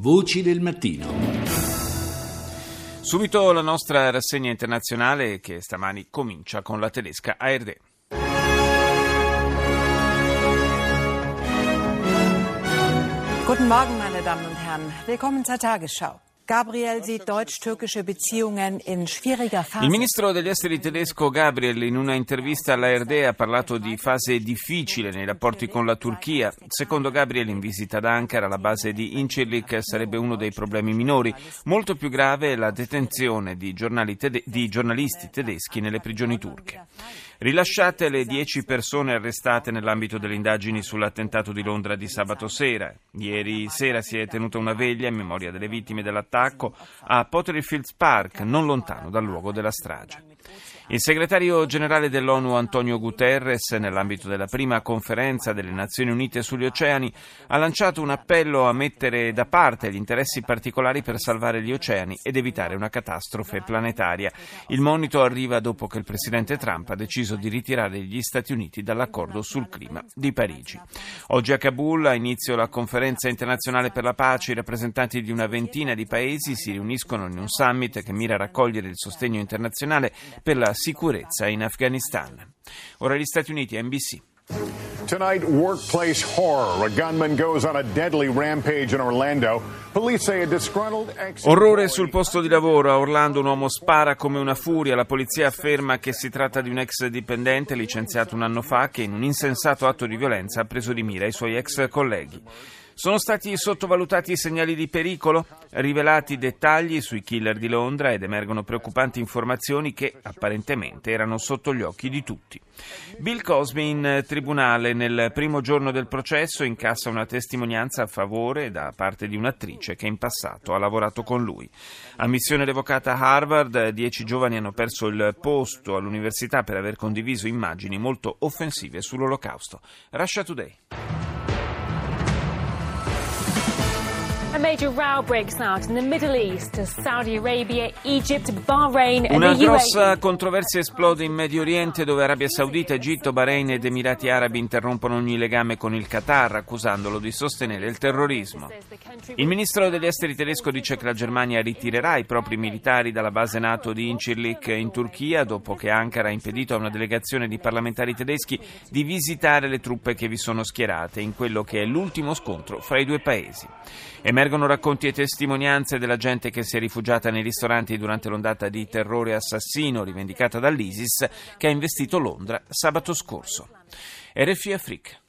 Voci del mattino. Subito la nostra rassegna internazionale che stamani comincia con la tedesca ARD. Guten Morgen, meine Damen und Herren. Willkommen zur Tagesschau. Gabriel sieht deutsch-türkische Beziehungen in schwieriger Phase. Il ministro degli esteri tedesco Gabriel in una intervista all'ARD ha parlato di fase difficile nei rapporti con la Turchia. Secondo Gabriel in visita ad Ankara la base di Incirlik sarebbe uno dei problemi minori. Molto più grave è la detenzione di, tede- di giornalisti tedeschi nelle prigioni turche. Rilasciate le dieci persone arrestate nell'ambito delle indagini sull'attentato di Londra di sabato sera. Ieri sera si è tenuta una veglia in memoria delle vittime dell'attacco a Pottery Fields Park, non lontano dal luogo della strage. Il segretario generale dell'ONU Antonio Guterres, nell'ambito della prima conferenza delle Nazioni Unite sugli oceani, ha lanciato un appello a mettere da parte gli interessi particolari per salvare gli oceani ed evitare una catastrofe planetaria. Il monito arriva dopo che il presidente Trump ha deciso di ritirare gli Stati Uniti dall'accordo sul clima di Parigi. Oggi a Kabul ha inizio la conferenza internazionale per la pace. I rappresentanti di una ventina di paesi si riuniscono in un summit che mira a raccogliere il sostegno internazionale per la sicurezza in Afghanistan. Ora gli Stati Uniti, NBC. Tonight, workplace horror. A gunman goes on a deadly rampage in Orlando. Police say a disgruntled ex. Orrore sul posto di lavoro. A Orlando un uomo spara come una furia. La polizia afferma che si tratta di un ex dipendente licenziato un anno fa che in un insensato atto di violenza ha preso di mira i suoi ex colleghi. Sono stati sottovalutati i segnali di pericolo, rivelati dettagli sui killer di Londra ed emergono preoccupanti informazioni che apparentemente erano sotto gli occhi di tutti. Bill Cosby in tribunale nel primo giorno del processo incassa una testimonianza a favore da parte di un'attrice che in passato ha lavorato con lui. A missione revocata a Harvard, dieci giovani hanno perso il posto all'università per aver condiviso immagini molto offensive sull'olocausto. Russia Today. Una grossa controversia esplode in Medio Oriente dove Arabia Saudita, Egitto, Bahrain ed Emirati Arabi interrompono ogni legame con il Qatar accusandolo di sostenere il terrorismo. Il ministro degli esteri tedesco dice che la Germania ritirerà i propri militari dalla base NATO di Incirlik in Turchia dopo che Ankara ha impedito a una delegazione di parlamentari tedeschi di visitare le truppe che vi sono schierate in quello che è l'ultimo scontro fra i due paesi. Emergono racconti e testimonianze della gente che si è rifugiata nei ristoranti durante l'ondata di terrore assassino rivendicata dall'ISIS che ha investito Londra sabato scorso. RFI Afrique.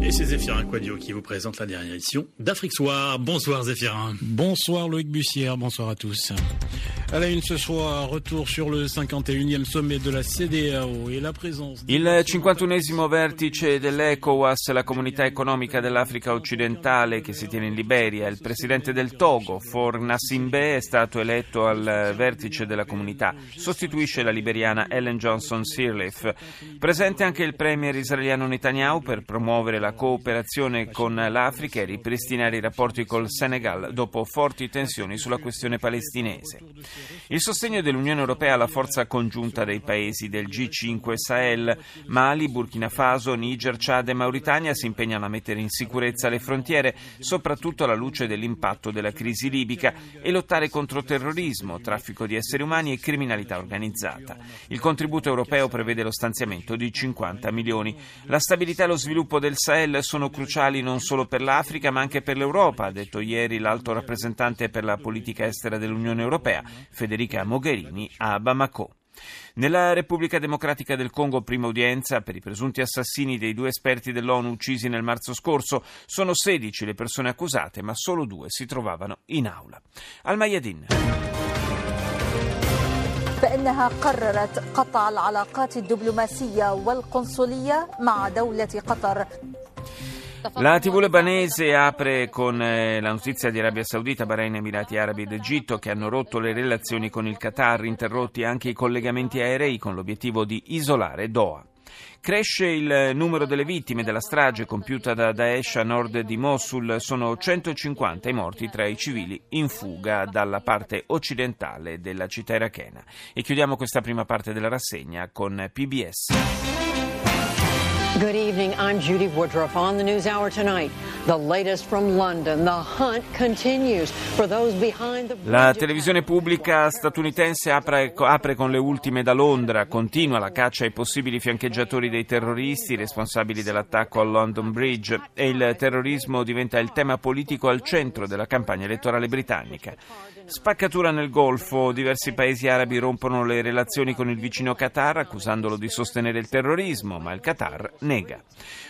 Et c'est Zéphirin Quadio qui vous présente la dernière édition d'Afrique Soir. Bonsoir Zéphirin. Bonsoir Loïc Bussière, bonsoir à tous. À la une ce soir, retour sur le 51e sommet de la CDAO et la présence... Il 51esimo vertice dell'ECOWAS, la comunità economica dell'Africa occidentale che si tiene in Liberia. Il presidente del Togo, For Nassimbe, è stato eletto al vertice della comunità. Sostituisce la liberiana Ellen Johnson Sirleaf. Presente anche il premier israeliano Netanyahu per promuovere la cooperazione con l'Africa e ripristinare i rapporti col Senegal dopo forti tensioni sulla questione palestinese. Il sostegno dell'Unione Europea alla forza congiunta dei paesi del G5 Sahel, Mali, Burkina Faso, Niger, Chad e Mauritania si impegnano a mettere in sicurezza le frontiere, soprattutto alla luce dell'impatto della crisi libica, e lottare contro terrorismo, traffico di esseri umani e criminalità organizzata. Il contributo europeo prevede lo stanziamento di 50 milioni. La stabilità e lo sviluppo del Sahel sono cruciali non solo per l'Africa ma anche per l'Europa, ha detto ieri l'alto rappresentante per la politica estera dell'Unione Europea, Federica Mogherini, a Bamako. Nella Repubblica Democratica del Congo, prima udienza per i presunti assassini dei due esperti dell'ONU uccisi nel marzo scorso. Sono 16 le persone accusate, ma solo due si trovavano in aula. Al Mayadin. فإنها قررت قطع العلاقات الدبلوماسية والقنصلية مع دولة قطر la TV lebanese apre con eh, la notizia di Arabia Saudita, Bahrain, Emirati Arabi ed Egitto che hanno rotto le relazioni con il Qatar, interrotti anche i collegamenti aerei con l'obiettivo di isolare Doha. Cresce il numero delle vittime della strage compiuta da Daesh a nord di Mosul. Sono 150 i morti tra i civili in fuga dalla parte occidentale della città irachena. E chiudiamo questa prima parte della rassegna con PBS. Good evening. I'm Judy Woodruff on the News Hour tonight. La televisione pubblica statunitense apre, apre, con le ultime da Londra, continua la caccia ai possibili fiancheggiatori dei terroristi responsabili dell'attacco al London Bridge. E il terrorismo diventa il tema politico al centro della campagna elettorale britannica. Spaccatura nel Golfo, diversi paesi arabi rompono le relazioni con il vicino Qatar accusandolo di sostenere il terrorismo, ma il Qatar nega.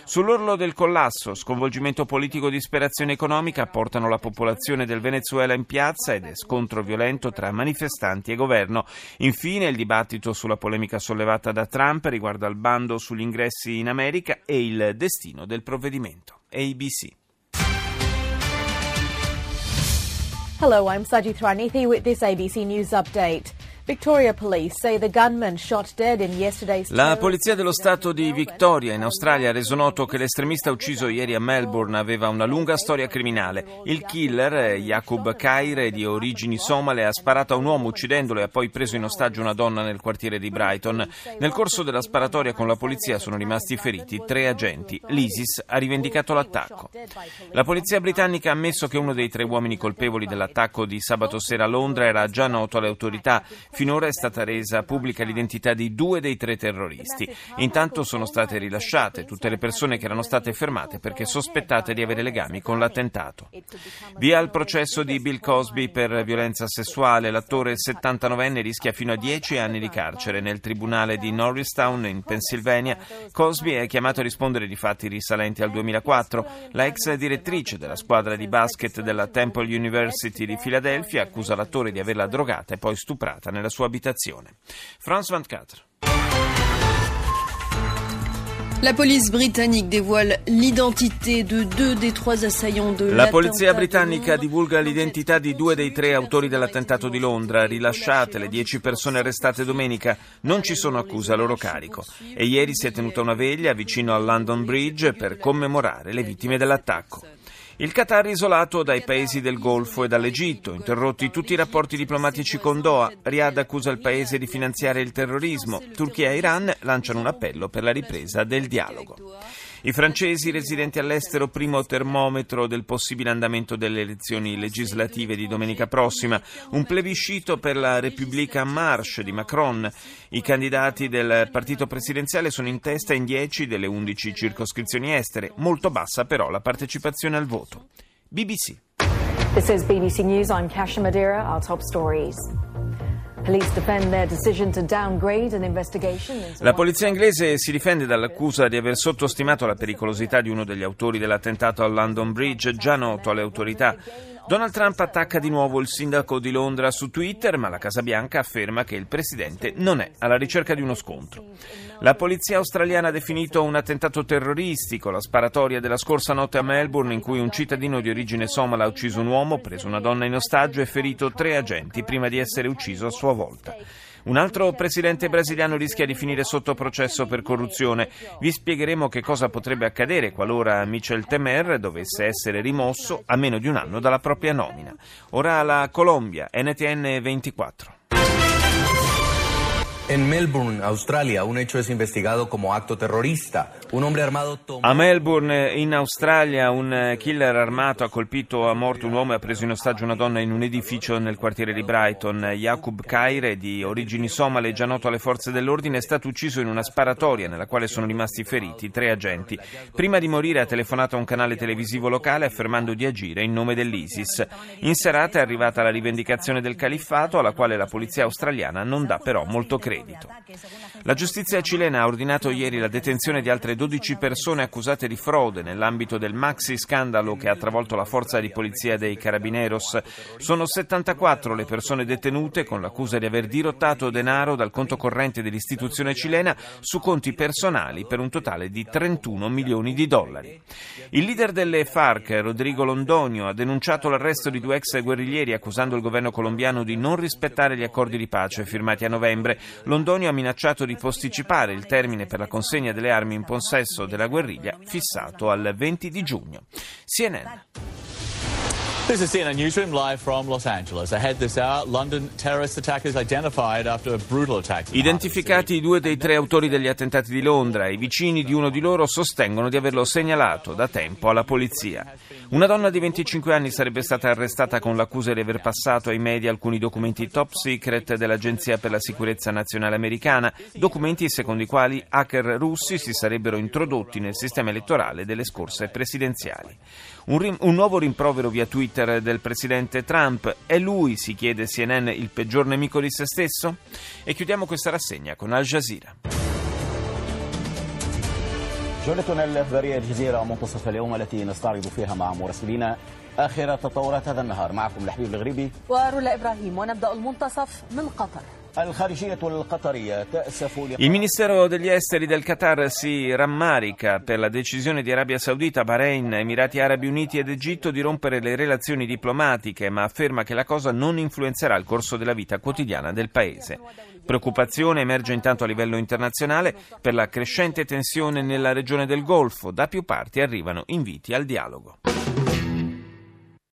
Sull'orlo del collasso, sconvolgimento politico e disperazione economica portano la popolazione del Venezuela in piazza ed è scontro violento tra manifestanti e governo. Infine il dibattito sulla polemica sollevata da Trump riguardo al bando sugli ingressi in America e il destino del provvedimento. ABC. Hello, I'm Sajid Ranithi with this ABC News Update. La polizia dello Stato di Victoria in Australia ha reso noto che l'estremista ucciso ieri a Melbourne aveva una lunga storia criminale. Il killer, Jakub Kaire, di origini somale, ha sparato a un uomo uccidendolo e ha poi preso in ostaggio una donna nel quartiere di Brighton. Nel corso della sparatoria con la polizia sono rimasti feriti tre agenti. L'ISIS ha rivendicato l'attacco. La polizia britannica ha ammesso che uno dei tre uomini colpevoli dell'attacco di sabato sera a Londra era già noto alle autorità. Finora è stata resa pubblica l'identità di due dei tre terroristi. Intanto sono state rilasciate tutte le persone che erano state fermate perché sospettate di avere legami con l'attentato. Via al processo di Bill Cosby per violenza sessuale. L'attore 79enne rischia fino a 10 anni di carcere. Nel tribunale di Norristown, in Pennsylvania, Cosby è chiamato a rispondere di fatti risalenti al 2004. La ex direttrice della squadra di basket della Temple University di Filadelfia accusa l'attore di averla drogata e poi stuprata nella sua abitazione. France 24. La police britannique dévoile l'identité de deux des trois assaillants de La polizia britannica divulga l'identità di due dei tre autori dell'attentato di Londra, rilasciate le dieci persone arrestate domenica. Non ci sono accuse a loro carico. E ieri si è tenuta una veglia vicino al London Bridge per commemorare le vittime dell'attacco. Il Qatar isolato dai paesi del Golfo e dall'Egitto, interrotti tutti i rapporti diplomatici con Doha, Riyadh accusa il paese di finanziare il terrorismo, Turchia e Iran lanciano un appello per la ripresa del dialogo. I francesi residenti all'estero primo termometro del possibile andamento delle elezioni legislative di domenica prossima, un plebiscito per la Repubblica marche di Macron. I candidati del partito presidenziale sono in testa in 10 delle 11 circoscrizioni estere, molto bassa però la partecipazione al voto. BBC. This is BBC News, I'm Kasia Madeira, our top stories. La polizia inglese si difende dall'accusa di aver sottostimato la pericolosità di uno degli autori dell'attentato al London Bridge, già noto alle autorità. Donald Trump attacca di nuovo il sindaco di Londra su Twitter, ma la Casa Bianca afferma che il presidente non è alla ricerca di uno scontro. La polizia australiana ha definito un attentato terroristico la sparatoria della scorsa notte a Melbourne in cui un cittadino di origine somala ha ucciso un uomo, preso una donna in ostaggio e ferito tre agenti prima di essere ucciso a sua volta. Un altro presidente brasiliano rischia di finire sotto processo per corruzione. Vi spiegheremo che cosa potrebbe accadere qualora Michel Temer dovesse essere rimosso a meno di un anno dalla propria nomina. Ora la Colombia, NTN 24. En Melbourne, Australia, un hecho es investigado como acto terrorista. Un hombre armado tomó... A Melbourne, in Australia, un killer armato ha colpito a morte un uomo e ha preso in ostaggio una donna in un edificio nel quartiere di Brighton. Jakub Kaire, di origini somale, già noto alle forze dell'ordine, è stato ucciso in una sparatoria nella quale sono rimasti feriti tre agenti. Prima di morire ha telefonato a un canale televisivo locale affermando di agire in nome dell'ISIS. In serata è arrivata la rivendicazione del califfato, alla quale la polizia australiana non dà però molto credito credito. La giustizia cilena ha ordinato ieri la detenzione di altre 12 persone accusate di frode nell'ambito del maxi scandalo che ha travolto la forza di polizia dei Carabineros. Sono 74 le persone detenute con l'accusa di aver dirottato denaro dal conto corrente dell'istituzione cilena su conti personali per un totale di 31 milioni di dollari. Il leader delle FARC, Rodrigo Londonio, ha denunciato l'arresto di due ex guerriglieri accusando il governo colombiano di non rispettare gli accordi di pace firmati a novembre. Londonio ha minacciato di posticipare il termine per la consegna delle armi in possesso della guerriglia fissato al 20 di giugno. CNN. This is CNN Newsroom live from Los Angeles. Ahead this hour, London terrorist attackers identified after a brutal attack. Identificati due dei tre autori degli attentati di Londra, i vicini di uno di loro sostengono di averlo segnalato da tempo alla polizia. Una donna di 25 anni sarebbe stata arrestata con l'accusa di aver passato ai media alcuni documenti top secret dell'Agenzia per la sicurezza nazionale americana, documenti secondo i quali hacker russi si sarebbero introdotti nel sistema elettorale delle scorse presidenziali. Un, rim- un nuovo rimprovero via Twitter del presidente Trump. È lui, si chiede CNN, il peggior nemico di se stesso? E chiudiamo questa rassegna con Al Jazeera. جولتنا الإخبارية الجزيرة منتصف اليوم التي نستعرض فيها مع مراسلينا آخر تطورات هذا النهار معكم الحبيب الغريبي ورولا إبراهيم ونبدأ المنتصف من قطر il Ministero degli Esteri del Qatar si rammarica per la decisione di Arabia Saudita, Bahrain, Emirati Arabi Uniti ed Egitto di rompere le relazioni diplomatiche, ma afferma che la cosa non influenzerà il corso della vita quotidiana del paese. Preoccupazione emerge intanto a livello internazionale per la crescente tensione nella regione del Golfo. Da più parti arrivano inviti al dialogo.